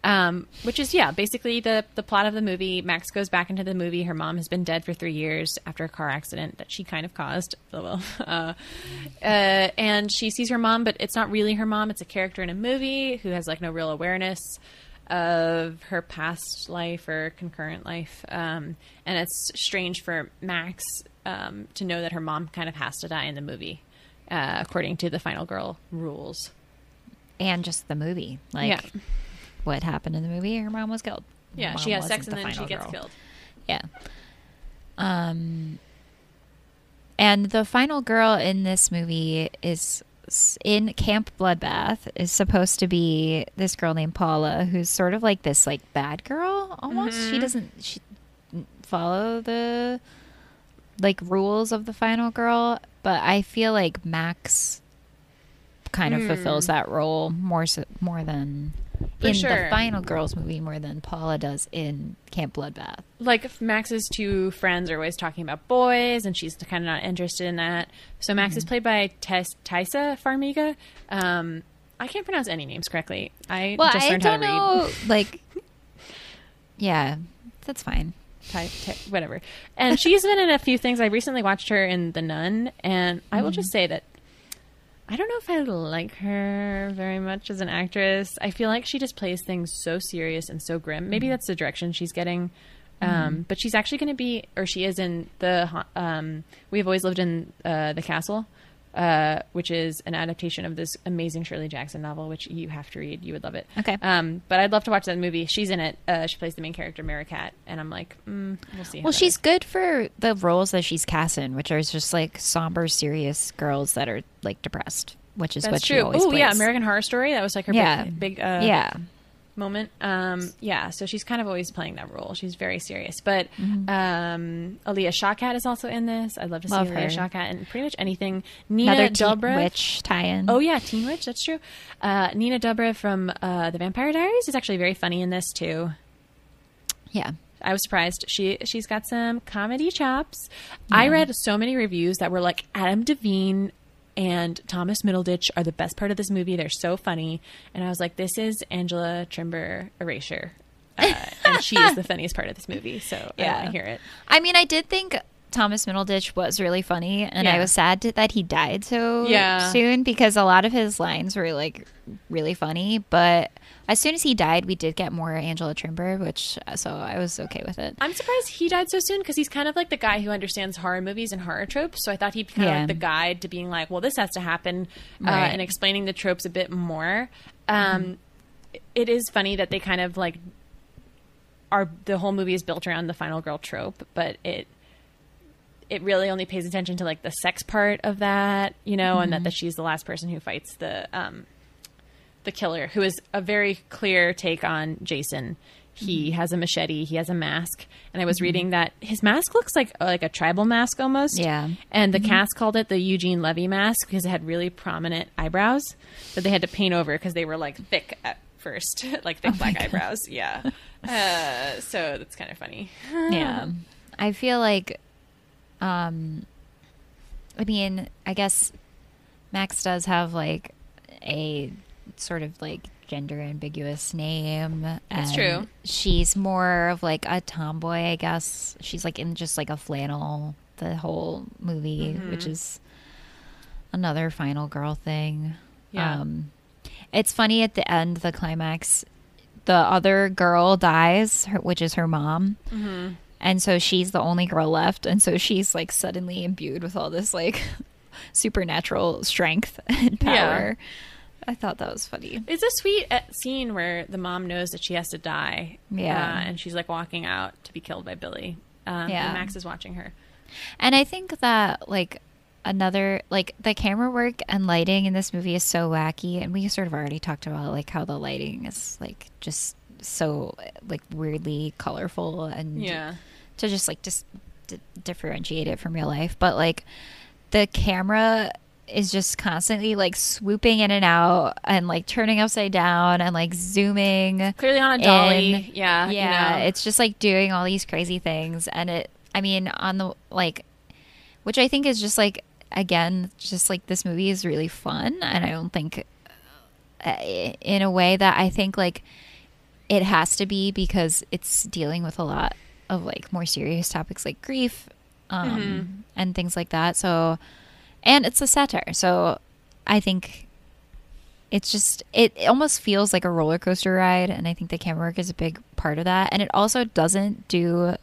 Um, which is yeah, basically the the plot of the movie. Max goes back into the movie. Her mom has been dead for three years after a car accident that she kind of caused. *laughs* Oh, well, uh, uh, and she sees her mom, but it's not really her mom. It's a character in a movie who has like no real awareness of her past life or concurrent life. Um, and it's strange for Max um, to know that her mom kind of has to die in the movie, uh, according to the final girl rules. and just the movie like Yeah. What happened in the movie her mom was killed Yeah, Mom she has sex and the then she gets girl. killed. Yeah. Um and the final girl in this movie is in Camp Bloodbath is supposed to be this girl named Paula who's sort of like this like bad girl almost. Mm-hmm. She doesn't she follow the like rules of the final girl, but I feel like Max kind of fulfills that role more so, more than Hmm. For in sure. the final girls movie more than Paula does in Camp Bloodbath. like Max's two friends are always talking about boys, and she's kind of not interested in that. So Max is Mm-hmm. played by Tess, Taissa Farmiga. Um, I can't pronounce any names correctly. I Well, just I learned how don't to read. know. Like, yeah, that's fine. Ty, Ty- whatever. And she's been in a few things. I recently watched her in The Nun, and I will Mm-hmm. just say that I don't know if I like her very much as an actress. I feel like she just plays things so serious and so grim. Mm-hmm. Maybe that's the direction she's getting. Um, but she's actually going to be, or she is in the. Um, We've always lived in uh, the castle, uh, which is an adaptation of this amazing Shirley Jackson novel, which you have to read. You would love it. Okay. Um, but I'd love to watch that movie. She's in it. Uh, she plays the main character, Merricat, and I'm like, mm, we'll see. Well, she's is. good for the roles that she's cast in, which are just like somber, serious girls that are like depressed, which is That's what she true. always Oh yeah, American Horror Story. That was like her Yeah. big, big uh, yeah, moment. Um, yeah, so she's kind of always playing that role. She's very serious. But um, Alia Shawkat is also in this. I'd love to Mm-hmm. Love see Alia her. Shawkat in pretty much anything. Nina another teen Dobrev. witch tie-in. Oh yeah, Teen Witch. That's true. Uh, Nina Dobrev from uh, The Vampire Diaries is actually very funny in this too. yeah. I was surprised. She she's got some comedy chops. I read so many reviews that were like Adam Devine and Thomas Middleditch are the best part of this movie. They're so funny, and I was like, this is Angela Trimbur erasure, uh, and she is the *laughs* funniest part of this movie. So I Yeah. want to hear it. I mean, I did think Thomas Middleditch was really funny, and I was sad that he died so Yeah. soon because a lot of his lines were like really funny. But as soon as he died, we did get more Angela Trimbur, which so I was okay with it. I'm surprised he died so soon because he's kind of like the guy who understands horror movies and horror tropes. So I thought he'd be kind of like the guide to being like, well, this has to happen, uh, and explaining the tropes a bit more. Um, it is funny that they kind of like are the whole movie is built around the final girl trope, but it it really only pays attention to like the sex part of that, you know, and that, that she's the last person who fights the um, the killer, who is a very clear take on Jason. He Mm-hmm. has a machete. He has a mask, and I was reading that his mask looks like like a tribal mask almost. Yeah. And Mm-hmm. the cast called it the Eugene Levy mask because it had really prominent eyebrows that they had to paint over because they were like thick at first, *laughs* like Oh thick black eyebrows. Yeah. *laughs* Uh, so that's kind of funny. yeah *laughs* i feel like um i mean i guess max does have like a sort of like gender ambiguous name That's true. she's more of like a tomboy i guess she's like in just like a flannel the whole movie Mm-hmm. which is another final girl thing Yeah. um it's funny at the end the climax the other girl dies her, which is her mom Mm-hmm. And so she's the only girl left and so she's like suddenly imbued with all this like *laughs* supernatural strength *laughs* and Yeah. power i thought that was funny It's a sweet uh, scene where the mom knows that she has to die. Yeah. uh, and she's like walking out to be killed by Billy. Um, Yeah. And Max is watching her. and i think that like another like the camera work and lighting in this movie is so wacky and we sort of already talked about like how the lighting is like just so like weirdly colorful and yeah to just like just d- differentiate it from real life but like the camera is just constantly like swooping in and out and like turning upside down and like zooming Clearly on a dolly. in. yeah. you yeah know. it's just like doing all these crazy things and it i mean on the like which i think is just like again just like this movie is really fun and i don't think uh, in a way that i think like it has to be because it's dealing with a lot of like more serious topics like grief um, Mm-hmm. and things like that. So, and it's a satire. So, I think it's just it, it almost feels like a roller coaster ride, and I think the camera work is a big part of that. And it also doesn't do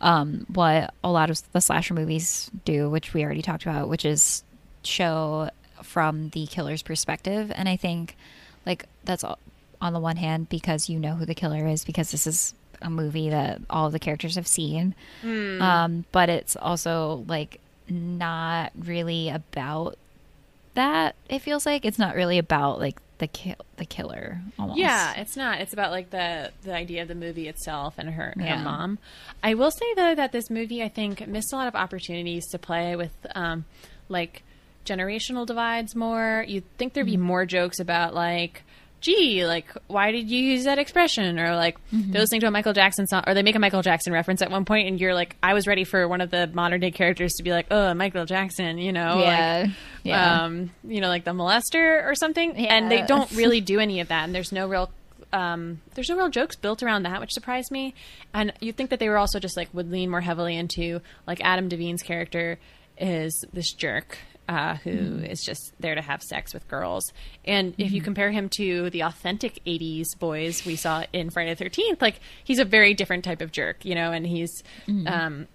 um, what a lot of the slasher movies do, which we already talked about, which is show from the killer's perspective. And I think like that's all, on the one hand because you know who the killer is because this is a movie that all of the characters have seen. Um, but it's also like not really about that. It feels like it's not really about like the kill the killer almost. Yeah, it's not. It's about like the the idea of the movie itself and her, Yeah. her mom. I will say though that this movie I think missed a lot of opportunities to play with um like generational divides more. You'd think there'd be Mm-hmm. more jokes about like gee, like why did you use that expression or like Mm-hmm. they're listening to a Michael Jackson song or they make a Michael Jackson reference at one point and you're like I was ready for one of the modern day characters to be like, "Oh, Michael Jackson," you know, like, Yeah. yeah. um, you know, like the molester or something. And they don't *laughs* really do any of that. And there's no real, um, there's no real jokes built around that, which surprised me. And you'd think that they were also just like would lean more heavily into like Adam Devine's character is this jerk. Uh, who is just there to have sex with girls. And if you compare him to the authentic 80s boys we saw in Friday the 13th, like he's a very different type of jerk, you know, and he's. Um,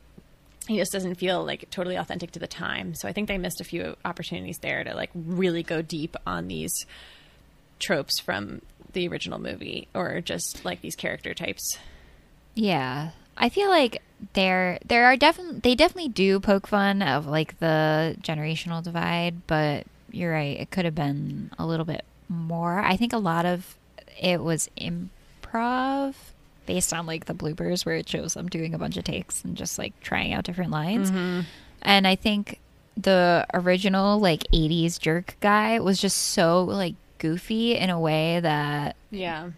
he just doesn't feel like totally authentic to the time. So I think they missed a few opportunities there to like really go deep on these tropes from the original movie or just like these character types. Yeah. I feel like there there are definitely they definitely do poke fun of like the generational divide, but you're right, it could have been a little bit more. I think a lot of it was improv based on like the bloopers where it shows them doing a bunch of takes and just like trying out different lines. Mm-hmm. And I think the original like 80s jerk guy was just so like goofy in a way that Yeah.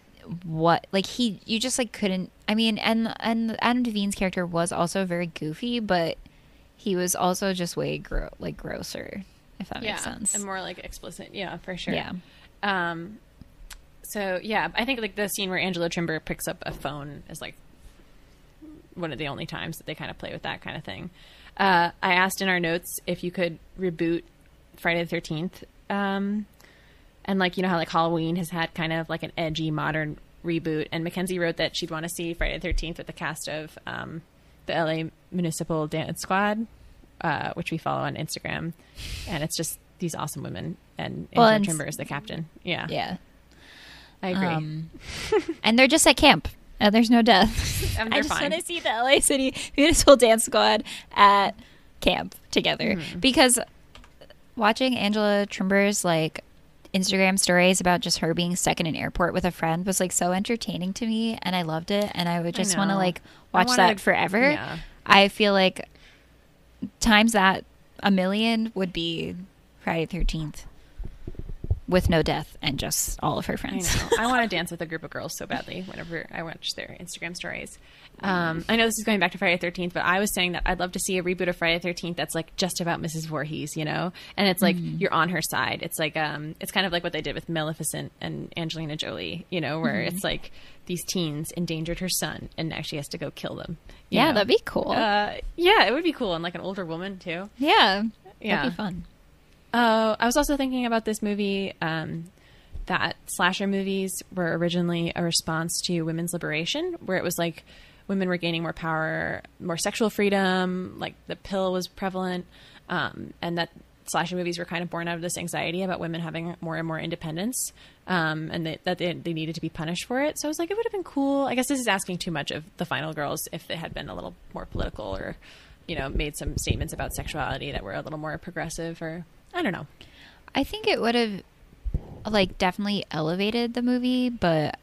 what like he you just like couldn't I mean and and Adam Devine's character was also very goofy but he was also just way gro- like grosser if that yeah. makes sense. And more like explicit. Yeah, for sure. Yeah. Um, so yeah, I think like the scene where Angela Trimbur picks up a phone is like one of the only times that they kind of play with that kind of thing. Uh, I asked in our notes if you could reboot Friday the Thirteenth, um, and like you know how like Halloween has had kind of like an edgy modern reboot, and Mackenzie wrote that she'd want to see Friday the Thirteenth with the cast of um, the LA Municipal Dance Squad, uh, which we follow on Instagram, and it's just these awesome women, and Well, Angela and- Trimbur is the captain. Yeah, yeah. I agree. Um, and they're just at camp. Uh, there's no death. *laughs* I just want to see the LA City Municipal Dance Squad at camp together Mm-hmm. because watching Angela Trimbur's like Instagram stories about just her being stuck in an airport with a friend was like so entertaining to me and I loved it and I would just want to like watch wanna- that forever. yeah. I feel like times that a million would be Friday Thirteenth with no death and just all of her friends. know. I want to *laughs* dance with a group of girls so badly whenever I watch their Instagram stories. Um, I know this is going back to Friday the 13th, but I was saying that I'd love to see a reboot of Friday the 13th that's like just about Mrs. Voorhees, you know? And it's like you're on her side. It's like, um, it's kind of like what they did with Maleficent and Angelina Jolie, you know, where it's like these teens endangered her son and now she has to go kill them. yeah, know? that'd be cool. Uh, yeah, it would be cool. And like an older woman too. yeah, Yeah. that'd be fun. Oh, I was also thinking about this movie. Um, that slasher movies were originally a response to women's liberation, where it was like women were gaining more power, more sexual freedom, like the pill was prevalent, um, and that slasher movies were kind of born out of this anxiety about women having more and more independence, um, and they, that they, they needed to be punished for it. So I was like, it would have been cool. I guess this is asking too much of the final girls if they had been a little more political or, you know, made some statements about sexuality that were a little more progressive or I don't know. I think it would have like definitely elevated the movie, but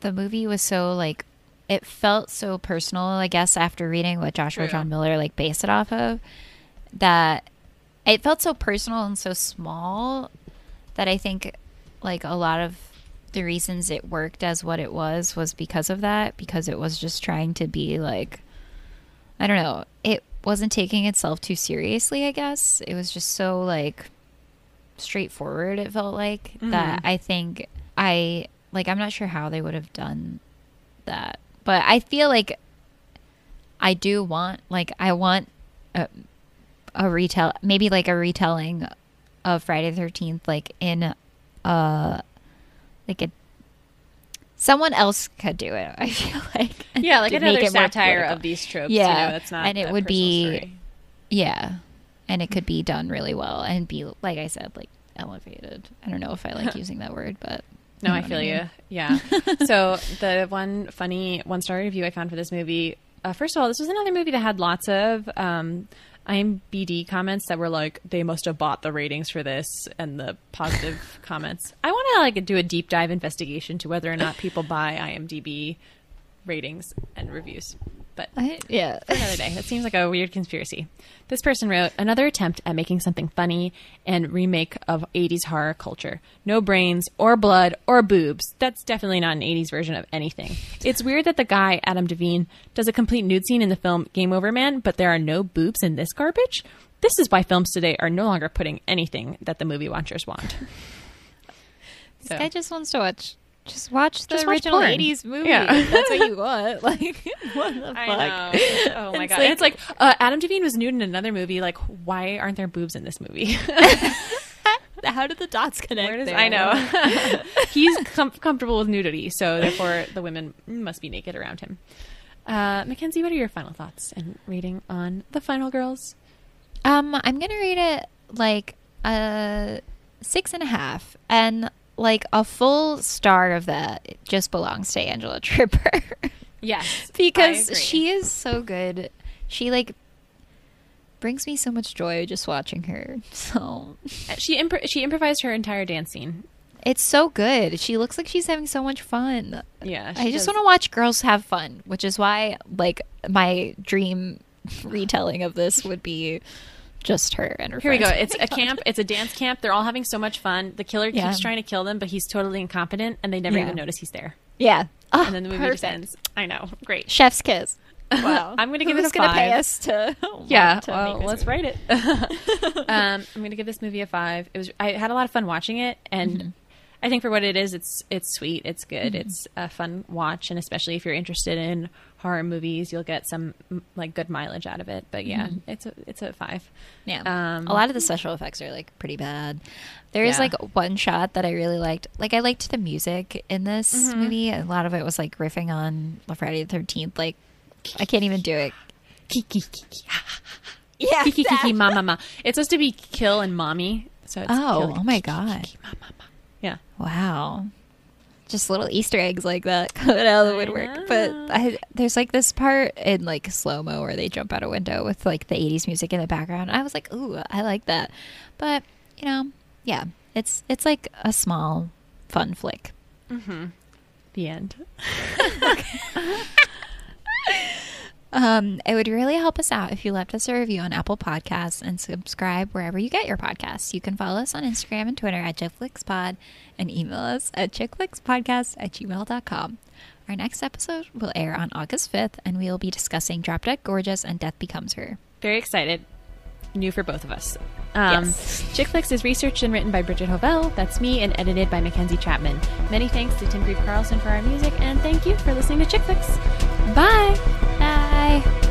the movie was so like it felt so personal, I guess, after reading what Joshua True. John Miller like based it off of, that it felt so personal and so small that I think like a lot of the reasons it worked as what it was was because of that, because it was just trying to be like I don't know, it wasn't taking itself too seriously, I guess. It was just so like straightforward it felt like that mm-hmm. I think I like I'm not sure how they would have done that. But I feel like I do want like I want a, a retell maybe like a retelling of Friday the 13th like in uh like a someone else could do it. *laughs* I feel like Yeah, like another make it more satire of these tropes. Yeah, you know, that's not. and it would be- story. Yeah. And it could be done really well and be like I said like elevated. I don't know if I like *laughs* using that word, but No, I feel mean. you. Yeah. *laughs* so the one funny one star review I found for this movie. Uh, first of all, this was another movie that had lots of um, IMBD comments that were like, "They must have bought the ratings for this," and the positive *laughs* comments. I want to like do a deep dive investigation to whether or not people buy IMDb ratings and reviews. But I, yeah. for another day. That seems like a weird conspiracy. This person wrote another attempt at making something funny and remake of 80s horror culture. No brains or blood or boobs. That's definitely not an 80s version of anything. It's weird that the guy, Adam Devine, does a complete nude scene in the film Game Over Man, but there are no boobs in this garbage? This is why films today are no longer putting anything that the movie watchers want. This So- guy just wants to watch Just watch the Just watch original porn. '80s movie. Yeah. That's what you *laughs* want. Like, *laughs* what the fuck? Know. *laughs* Oh my It's god! like- it's like uh, Adam Devine was nude in another movie. Like, why aren't there boobs in this movie? How did the dots connect? Where does, there? I know he's com- comfortable with nudity, so therefore the women must be naked around him. Uh, Mackenzie, what are your final thoughts and rating on the Final Girls? Um, I'm gonna rate it like a six and a half, and like a full star of that just belongs to Angela *laughs* Trimbur Yes, because she is so good. She like brings me so much joy just watching her. *laughs* So uh, she impro- she improvised her entire dance scene. it's so good. She looks like she's having so much fun. Yeah, I just want to watch girls have fun, which is why like my dream *laughs* retelling of this would be just her and her Here we go. friends. It's a *laughs* camp. It's a dance camp. They're all having so much fun. The killer Yeah. keeps trying to kill them, but he's totally incompetent, and they never Yeah. even notice he's there. Yeah. Oh, And then the movie just ends. I know. Great. Chef's kiss. Wow. *laughs* I'm gonna give Who's it a gonna pay us to *laughs* Yeah. to Well, let's movie? write it. um, I'm gonna give this movie a five. It was. I had a lot of fun watching it, and Mm-hmm. I think for what it is, it's it's sweet. It's good. It's a fun watch, and especially if you're interested in horror movies, you'll get some like good mileage out of it. But yeah, it's a it's a five. Mm-hmm. Yeah. Um, a lot of the special effects are like pretty bad. There is Yeah. like one shot that I really liked. Like I liked the music in this Mm-hmm. movie. A lot of it was like riffing on Friday the Thirteenth. Like I can't even do it. Kiki kiki Yeah. kiki kiki ma ma ma. It's supposed to be kill and mommy. So it's Oh, oh my god! kiki, ma, ma, ma. Yeah. Wow. Just little Easter eggs like that *laughs* coming out of the I woodwork. But. I, there's like this part in like slow mo where they jump out a window with like the 80s music in the background. I was like, ooh, I like that. But you know, yeah, it's it's like a small fun flick. Mm-hmm. The end. *laughs* *laughs* Um, it would really help us out if you left us a review on Apple Podcasts and subscribe wherever you get your podcasts. You can follow us on Instagram and Twitter at ChickFlixPod and email us at chickflixpodcast at gmail.com. Our next episode will air on August 5th, and we will be discussing Drop Dead Gorgeous and Death Becomes Her. Very excited. New for both of us. Um, Yes. Chick Flicks is researched and written by Bridget Hovell. That's me, and edited by Mackenzie Chapman. Many thanks to Tim Grieve Carlson for our music, and thank you for listening to Chick Flicks. Bye. Bye.